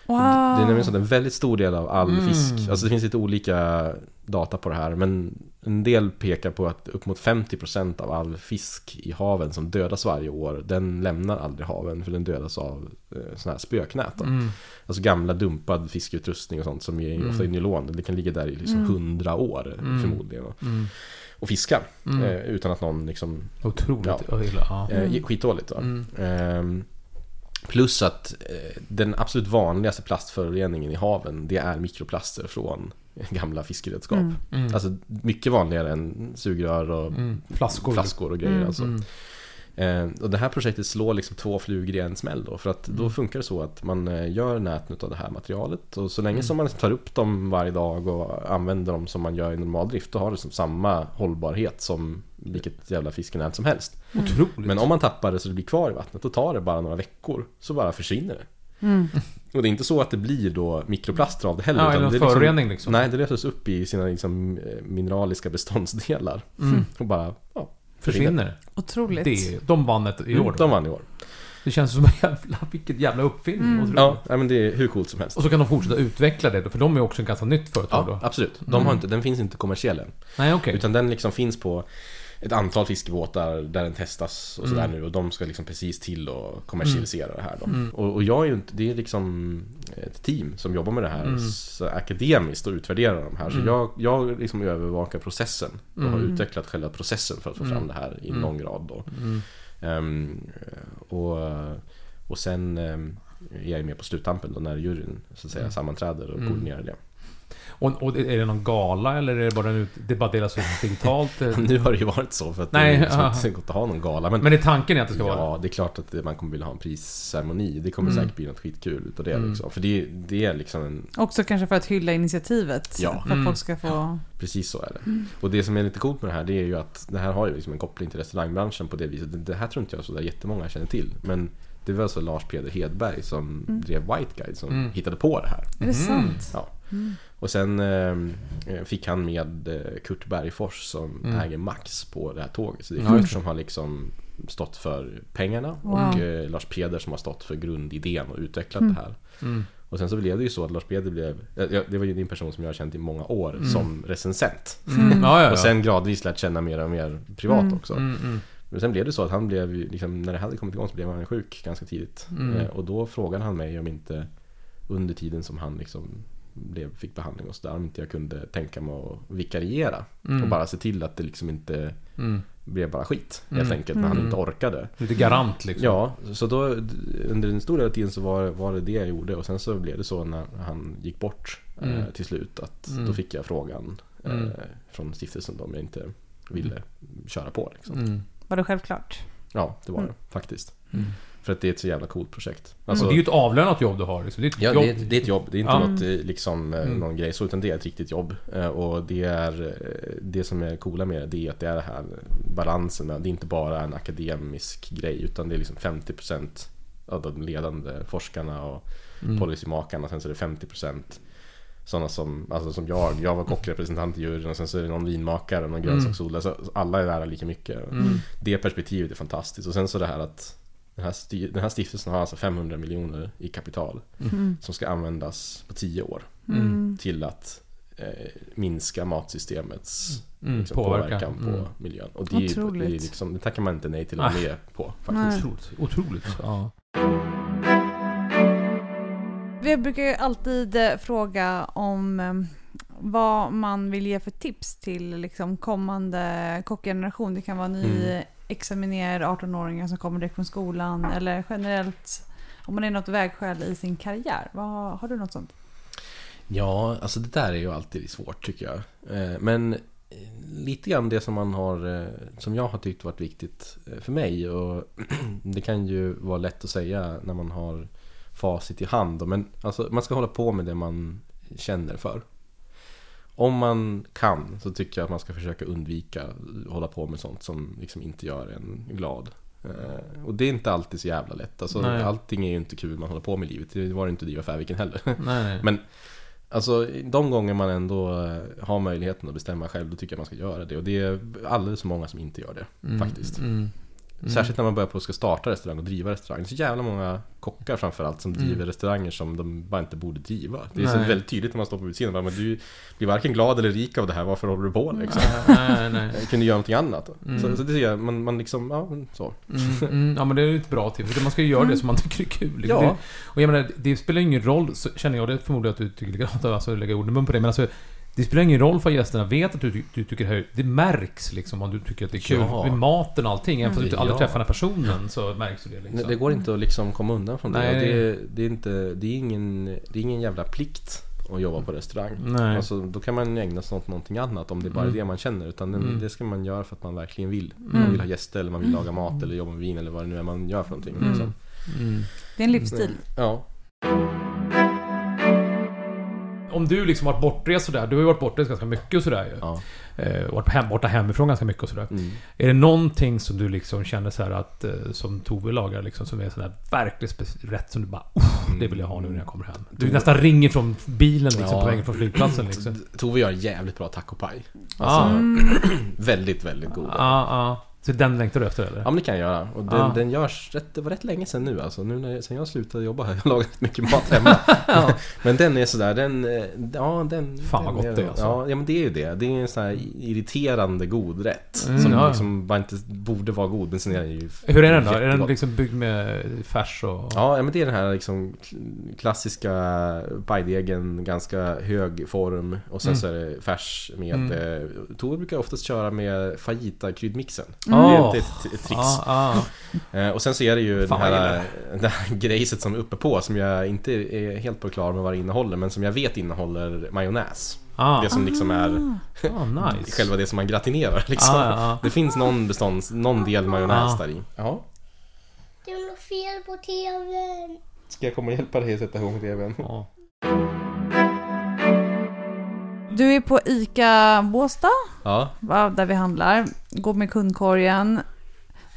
Wow! Det är nämligen så att en väldigt stor del av all Mm. fisk, alltså det finns lite olika data på det här, men en del pekar på att upp mot 50% av all fisk i haven som dödas varje år, den lämnar aldrig haven för den dödas av eh, sådana här spöknät. Mm. Alltså gamla dumpad fiskeutrustning och sånt som är Mm. ofta i nylon, det kan ligga där i liksom Mm. 100 år Mm. förmodligen. Mm. Och fiska, Mm. eh, utan att någon liksom, Otroligt Ja. illa. Ja. eh, Mm. skitdåligt. Va? Mm. Ehm, Plus att eh, den absolut vanligaste plastföroreningen i haven det är mikroplaster från gamla fiskeredskap. Mm. Mm. Alltså mycket vanligare än sugrör och mm. Flaskor. flaskor och grejer. Mm. Alltså. Mm. Eh, och det här projektet slår liksom två flugor i en smäll då. För att då Mm. funkar det så att man eh, gör näten av det här materialet. Och så länge Mm. som man tar upp dem varje dag och använder dem som man gör i normal drift. Då har det som samma hållbarhet som vilket jävla fiskenät som helst. Otroligt. Men om man tappar det så det blir kvar i vattnet, då tar det bara några veckor. Så bara försvinner det. Mm. Och det är inte så att det blir då mikroplaster av det heller. Ja, utan det är någon förorening liksom. Nej, det löses upp i sina liksom, eh, mineraliska beståndsdelar. Mm. Och bara, ja, försvinner. Försvinner. Otroligt. Det, de vann ett i Mm, år. de vann i år. Det känns som en jävla, vilket jävla uppfinning. Mm. Ja, men det är hur coolt som helst. Och så kan de fortsätta utveckla det för de är också ett ganska nytt företag Ja, då. absolut. De Mm. har inte, den finns inte kommersiell än. Nej, okej. Utan den liksom finns på ett antal fiskebåtar där den testas och sådär Mm. nu. Och de ska liksom precis till och kommersialisera det här då. Mm. Och, och jag är ju inte, det är liksom ett team som jobbar med det här Mm. akademiskt och utvärderar de här. Så Mm. jag, jag liksom övervakar processen och har Mm. utvecklat själva processen för att få Mm. fram det här i en Mm. lång rad då. Mm. Ehm, och, och sen ehm, är jag med på sluttampen då när juryn så att säga Mm. sammanträder och Mm. koordinerar det. Och, och är det någon gala eller är det bara, en ut, det bara delas ut digitalt? Nu har det ju varit så för att Nej, det är liksom ja. inte gått att ha någon gala. Men, Men är tanken är att det ska vara ja, det är klart att man kommer vilja ha en prisceremoni. Det kommer Mm. säkert bli något skitkul utav det Mm. liksom. För det, det är liksom en... Också kanske för att hylla initiativet. Ja. För att Mm. folk ska få... Precis så är det. Och det som är lite coolt med det här det är ju att det här har ju liksom en koppling till restaurangbranschen på det viset. Det, det här tror inte jag så där jättemånga känner till. Men det var alltså Lars Peder Hedberg som Mm. drev White Guide som Mm. hittade på det här. Är det Mm. sant? Ja. Mm. Och sen eh, fick han med eh, Kurt Bergfors som Mm. äger Max på det här tåget. Så det är Kurt som har liksom stått för pengarna Wow. och eh, Lars Peder som har stått för grundidén och utvecklat Mm. det här. Mm. Och sen så blev det ju så att Lars Peder blev, eh, ja, det var ju din person som jag har känt i många år Mm. som recensent. Mm. Ja, ja, ja. Och sen gradvis lärt känna mer och mer privat Mm. också. Mm, mm. Men sen blev det så att han blev, liksom, när det hade kommit igång så blev han sjuk ganska tidigt. Mm. Eh, och då frågade han mig om inte under tiden som han liksom blev, fick behandling och sådär, om inte jag kunde tänka mig att vikariera. Mm. Och bara se till att det liksom inte Mm. blev bara skit helt Mm. enkelt när han Mm. inte orkade. Lite garant liksom. Ja, så då under en stor del av tiden så var, var det det jag gjorde och sen så blev det så när han gick bort eh, Mm. till slut att Mm. då fick jag frågan eh, Mm. från stiftelsen om jag inte ville köra på liksom. Mm. Var det självklart? Ja, det var Mm. det faktiskt. Mm. För att det är ett så jävla coolt projekt. Alltså, Alltså, det är ju ett avlönat jobb du har. Liksom. Det är ett ja, jobb. det, är, det är ett jobb. Det är inte något eh, liksom eh, Mm. någon grej så, utan det är ett riktigt jobb. Eh, Och det är det som är coola med det, det är att det är det här balansen. Det är inte bara en akademisk grej, utan det är liksom 50% av de ledande forskarna och Mm. policymakarna. Sen så är det 50% sådana som, alltså som jag. Jag var kockrepresentant i juryn och sen så är det någon vinmakare och någon Mm. grönsaksodlare. Så alla är värda lika mycket. Mm. Det perspektivet är fantastiskt. Och sen så det här att den här, den här stiftelsen har alltså 500 miljoner i kapital Mm. som ska användas på 10 år Mm. till att eh, minska matsystemets Mm, liksom, påverkan. påverkan på Mm. miljön. Och det, är det, är liksom, det tackar man inte nej till att vara med på faktiskt. Otroligt. Otroligt. Ja. Vi brukar ju alltid eh, fråga om eh, vad man vill ge för tips till liksom, kommande kockgeneration. Det kan vara examinerar 18-åringar som kommer direkt från skolan eller generellt om man är något vägskäl i sin karriär. Vad, har du något sånt? Ja, alltså det där är ju alltid svårt tycker jag. Eh, men lite grann det som man har, eh, som jag har tyckt varit viktigt eh, för mig och det kan ju vara lätt att säga när man har facit i hand. Men alltså, man ska hålla på med det man känner för. Om man kan så tycker jag att man ska försöka undvika att hålla på med sånt som liksom inte gör en glad. Eh, Och det är inte alltid så jävla lätt. Alltså, Nej. allting är ju inte kul man håller på med i livet. Det var det inte Diva Färviken heller. Nej. Men Alltså de gånger man ändå eh, har möjligheten att bestämma själv, då tycker jag man ska göra det. Och det är alldeles för många som inte gör det, Mm, faktiskt. Mm. Mm. Särskilt när man börjar på att ska starta restaurang och driva restaurang. Det är så jävla många kockar framförallt som driver Mm. restauranger som de bara inte borde driva. Det är så väldigt tydligt när man står på utsidan. Men du blir varken glad eller rik av det här, varför håller du på liksom? Nej, nej. Jag kunde göra någonting annat. Mm. Så, så det tycker jag, man, man liksom, ja så. Mm, mm, ja men det är ju ett bra tips. Man ska ju göra det som man tycker är kul. Ja. Det, och jag menar, det spelar ingen roll, så känner jag, det förmodar jag att du tycker likadant, alltså lägga ord i mun på det, men alltså det spelar ingen roll för gästerna vet att du, du tycker det här, det märks liksom om du tycker att det är kul. Ja. Med maten och allting, även fast du inte aldrig Ja. träffar den här personen så märks det liksom. Det, det går inte att liksom komma undan från det. Nej. Det, det, är inte, det, är ingen, det är ingen jävla plikt att jobba på restaurang. Nej. Alltså, då kan man ägna sig åt någonting annat om det är bara Mm. det man känner. Utan den, Mm. det ska man göra för att man verkligen vill. Mm. Man vill ha gäster eller man vill laga mat eller jobba med vin eller vad det nu är man gör för någonting. Mm. Liksom. Mm. Det är en livsstil. Ja. Om du liksom varit bortrest sådär, du har ju varit bortrest ganska mycket och sådär ju. ja. Eh, varit hem, borta hemifrån ganska mycket och sådär. Mm. Är det någonting som du liksom känner så att, eh, som Tove lagar liksom, som är sån där verkligt rätt som du bara "Uff, det vill jag ha nu när jag kommer hem. Du Då- nästan ringer från bilen liksom Ja. på vägen från flygplatsen liksom. Tove gör jävligt bra tacopaj. Alltså, Mm. väldigt, väldigt god. ja, ja. Så den längtar du efter eller? Ja men det kan jag göra. Och den, Ja. den görs rätt, det var rätt länge sedan nu alltså. Nu när, sen jag slutade jobba här. Jag lagar rätt mycket mat hemma. Men den är sådär, den... eh, Ja den... Fan, vad den gott det är, alltså. Ja, ja men det är ju det. Det är en sån här irriterande god rätt. Mm, som ja, liksom bara inte borde vara god. Men sen är den ju... Hur är den då? Är den jättegod. liksom byggd med färs och... Ja, ja, men det är den här liksom klassiska pajdegen, ganska hög form och sen Mm. så är det färs med... Mm. Eh, Tove brukar oftast köra med fajita-kryddmixen. Åh. Det är ett, ett, ett trix. Ja, ja. Eh, och sen så är det ju Fan, det här, det här grejset som är uppe på som jag inte är helt på klar med vad det innehåller men som jag vet innehåller majonnäs. Ah, Det som liksom är ah, nice. själva det som man gratinerar liksom. Ah, ja, Det finns någon bestånds, någon del majonnäs Ah. där i. Ja. Det är något fel på TVn. Ska jag komma och hjälpa dig att sätta igång TVn? Du är på ICA Båstad, Ja. va, där vi handlar. Går med kundkorgen.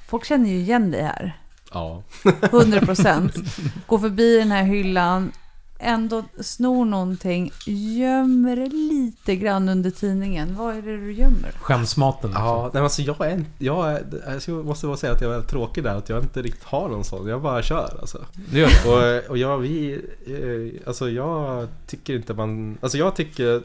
Folk känner ju igen dig här. Ja. 100 procent. Går förbi den här hyllan. Ändå snor någonting. Gömmer det lite grann under tidningen. Vad är det du gömmer? Skämsmaten liksom. Ja, nej, men alltså jag är, en- jag är, jag måste bara säga att jag är tråkig där, att jag inte riktigt har någon sån. Jag bara kör alltså. Det gör det. Och, och jag, vi, eh, alltså jag tycker inte man, alltså jag tycker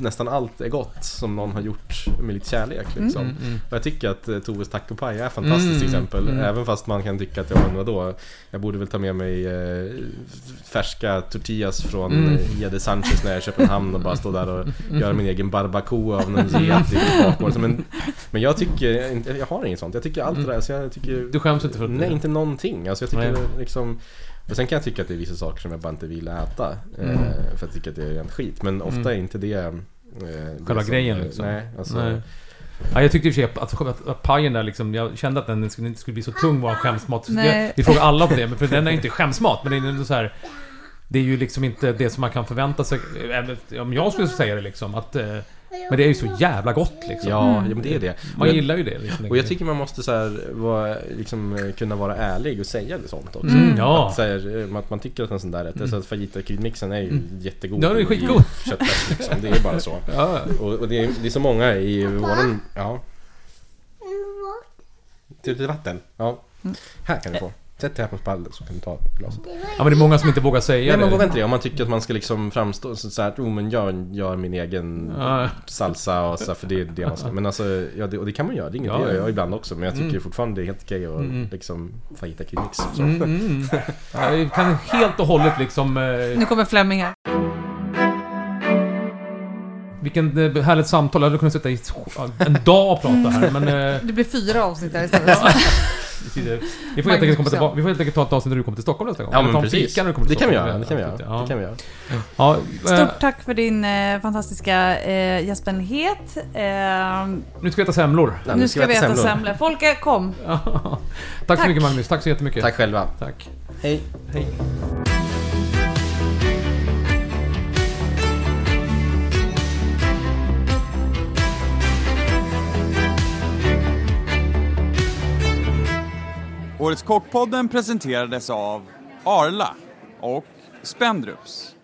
nästan allt är gott som någon har gjort med lite kärlek liksom. Mm, mm. Och jag tycker att eh, Toves tacopaj är fantastiskt Mm, exempel. mm. Även fast man kan tycka att, ja men vadå, jag borde väl ta med mig eh, färska tortillas från Mm. mm. Jade Sanchez när jag är i Köpenhamn och bara stå där och göra min egen barbacoa av någon get i bakgården. Men, men jag tycker, inte- jag har inget sånt. Jag tycker allt det där, så jag tycker... Du skäms inte för det? Nej, inte någonting. Alltså jag tycker Nej. liksom... Och sen kan jag tycka att det är vissa saker som jag bara inte vill äta. Mm. Eh, för jag tycker att det är rent skit. Men ofta Mm. är inte det... Eh, det Själva som- grejen liksom? Nej, alltså... Nej. Ja, jag tyckte i och för sig att, att, att pajen där liksom, jag kände att den skulle, inte skulle bli så tung vår skämsmat. Jag, vi frågar alla på det, men för den är inte skämsmat, men det är ändå så här. Det är ju liksom inte det som man kan förvänta sig, även om jag skulle säga det liksom, att... Men det är ju så jävla gott liksom. Ja, ja, men det är det. Man jag- gillar ju det liksom. Och jag tycker man måste så här, vara, liksom, kunna vara ärlig och säga det sånt också. Mm, ja. Att, så här, eh, att man tycker att en sån där rätt, mm. så att fajita kryddmixen är ju Mm. jättegod. Ja, den är i- skitgod. Köttfärs liksom, det är bara så. Ja, Och, och det, är, det är så många i våran... Ja, Mm, till lite vatten. Ja. Här kan du få. Sätt dig här på pallen så kan du ta glaset. Ja, men det är många som inte vågar säga Nej man det. vågar inte det. Om man tycker att man ska liksom framstå så så här, oh men jag gör min egen salsa och så här, för det är det man ska. Men alltså, ja, det, och det kan man göra. Det, är inget, Ja, det gör ja. jag ibland också. Men jag tycker Mm. fortfarande det är helt okej att Mm. liksom fajita kring mix. Så. Mm, mm. Ja, Jag kan helt och hållet liksom... Eh, Nu kommer Flemming här. vilken eh, härligt samtal. Jag hade kunnat sitta i en dag och prata här, men... Eh, Det blir fyra avsnitt där istället. vi får helt enkelt komma tillbaka. Vi får helt enkelt ta ett avsnitt när du kommer till Stockholm nästa gång. Ja men precis. fika när du kommer till Det kan vi göra. Det kan vi göra. Ja. Det kan vi göra. Ja, eh, Stort tack för din eh, fantastiska eh, gästvänlighet. Eh, nu ska vi äta semlor. Nej, nu ska vi äta semlor. semlor. Folke, kom! Tack, så Tack. mycket Magnus. Tack så jättemycket. Tack själva. Tack. Hej. Hej. Årets Kockpodden presenterades av Arla och Spendrups.